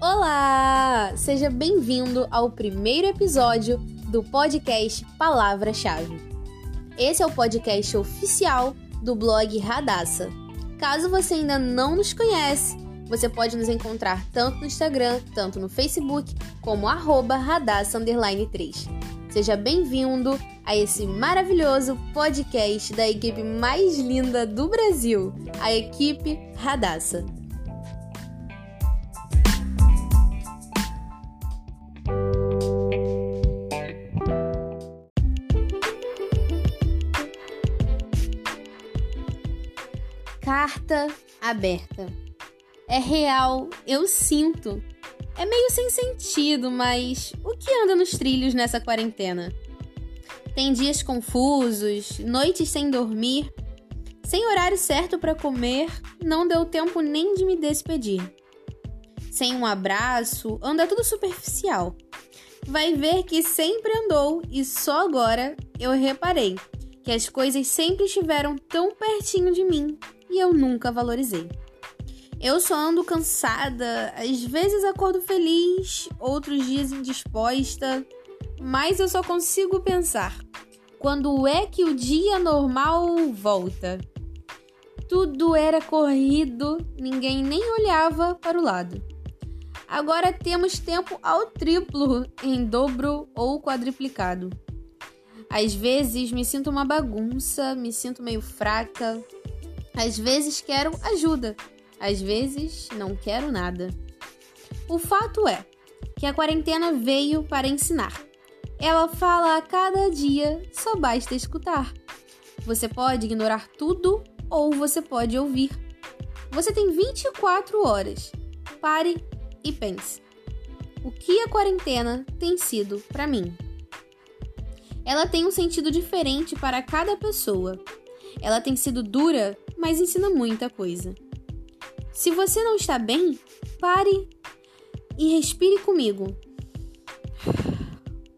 Olá! Seja bem-vindo ao primeiro episódio do podcast Palavra-Chave. Esse é o podcast oficial do blog Radassa. Caso você ainda não nos conhece, você pode nos encontrar tanto no Instagram, tanto no Facebook, como arroba radassa 3 Seja bem-vindo a esse maravilhoso podcast da equipe mais linda do Brasil, a equipe Radassa. Carta aberta. É real, eu sinto. É meio sem sentido, mas o que anda nos trilhos nessa quarentena? Tem dias confusos, noites sem dormir, sem horário certo para comer, não deu tempo nem de me despedir. Sem um abraço, anda tudo superficial. Vai ver que sempre andou e só agora eu reparei que as coisas sempre estiveram tão pertinho de mim e eu nunca valorizei. Eu só ando cansada, às vezes acordo feliz, outros dias indisposta, mas eu só consigo pensar: quando é que o dia normal volta? Tudo era corrido, ninguém nem olhava para o lado. Agora temos tempo ao triplo, em dobro ou quadriplicado. Às vezes me sinto uma bagunça, me sinto meio fraca, às vezes quero ajuda, às vezes não quero nada. O fato é que a quarentena veio para ensinar. Ela fala a cada dia, só basta escutar. Você pode ignorar tudo ou você pode ouvir. Você tem 24 horas. Pare e pense. O que a quarentena tem sido para mim? Ela tem um sentido diferente para cada pessoa. Ela tem sido dura mas ensina muita coisa. Se você não está bem, pare e respire comigo.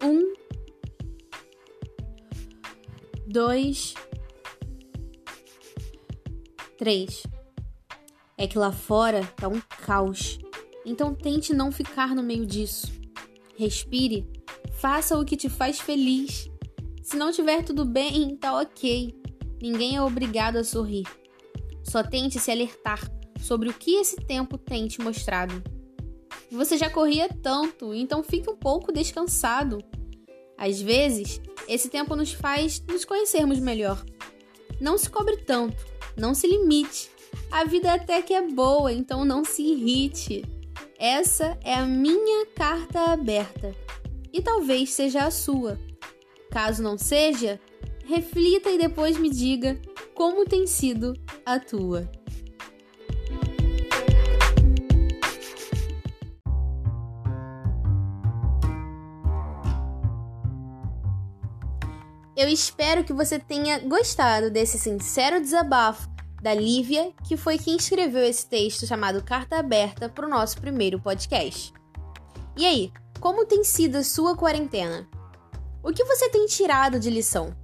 Um, dois, três. É que lá fora tá um caos. Então tente não ficar no meio disso. Respire, faça o que te faz feliz. Se não tiver tudo bem, tá ok. Ninguém é obrigado a sorrir. Só tente se alertar sobre o que esse tempo tem te mostrado. Você já corria tanto, então fique um pouco descansado. Às vezes, esse tempo nos faz nos conhecermos melhor. Não se cobre tanto, não se limite. A vida até que é boa, então não se irrite. Essa é a minha carta aberta e talvez seja a sua. Caso não seja, reflita e depois me diga como tem sido a tua. Eu espero que você tenha gostado desse sincero desabafo da Lívia, que foi quem escreveu esse texto chamado Carta Aberta para o nosso primeiro podcast. E aí, como tem sido a sua quarentena? O que você tem tirado de lição?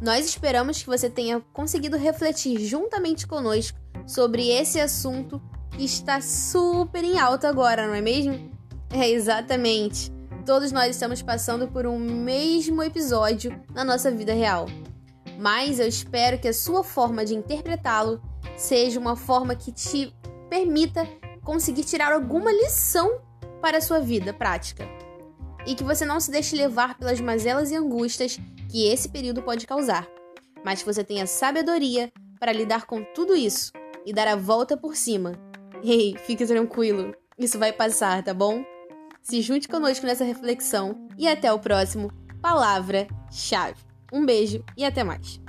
Nós esperamos que você tenha conseguido refletir juntamente conosco sobre esse assunto que está super em alta agora, não é mesmo? É exatamente. Todos nós estamos passando por um mesmo episódio na nossa vida real. Mas eu espero que a sua forma de interpretá-lo seja uma forma que te permita conseguir tirar alguma lição para a sua vida prática. E que você não se deixe levar pelas mazelas e angústias que esse período pode causar, mas que você tenha sabedoria para lidar com tudo isso e dar a volta por cima. Ei, fique tranquilo, isso vai passar, tá bom? Se junte conosco nessa reflexão e até o próximo Palavra Chave. Um beijo e até mais.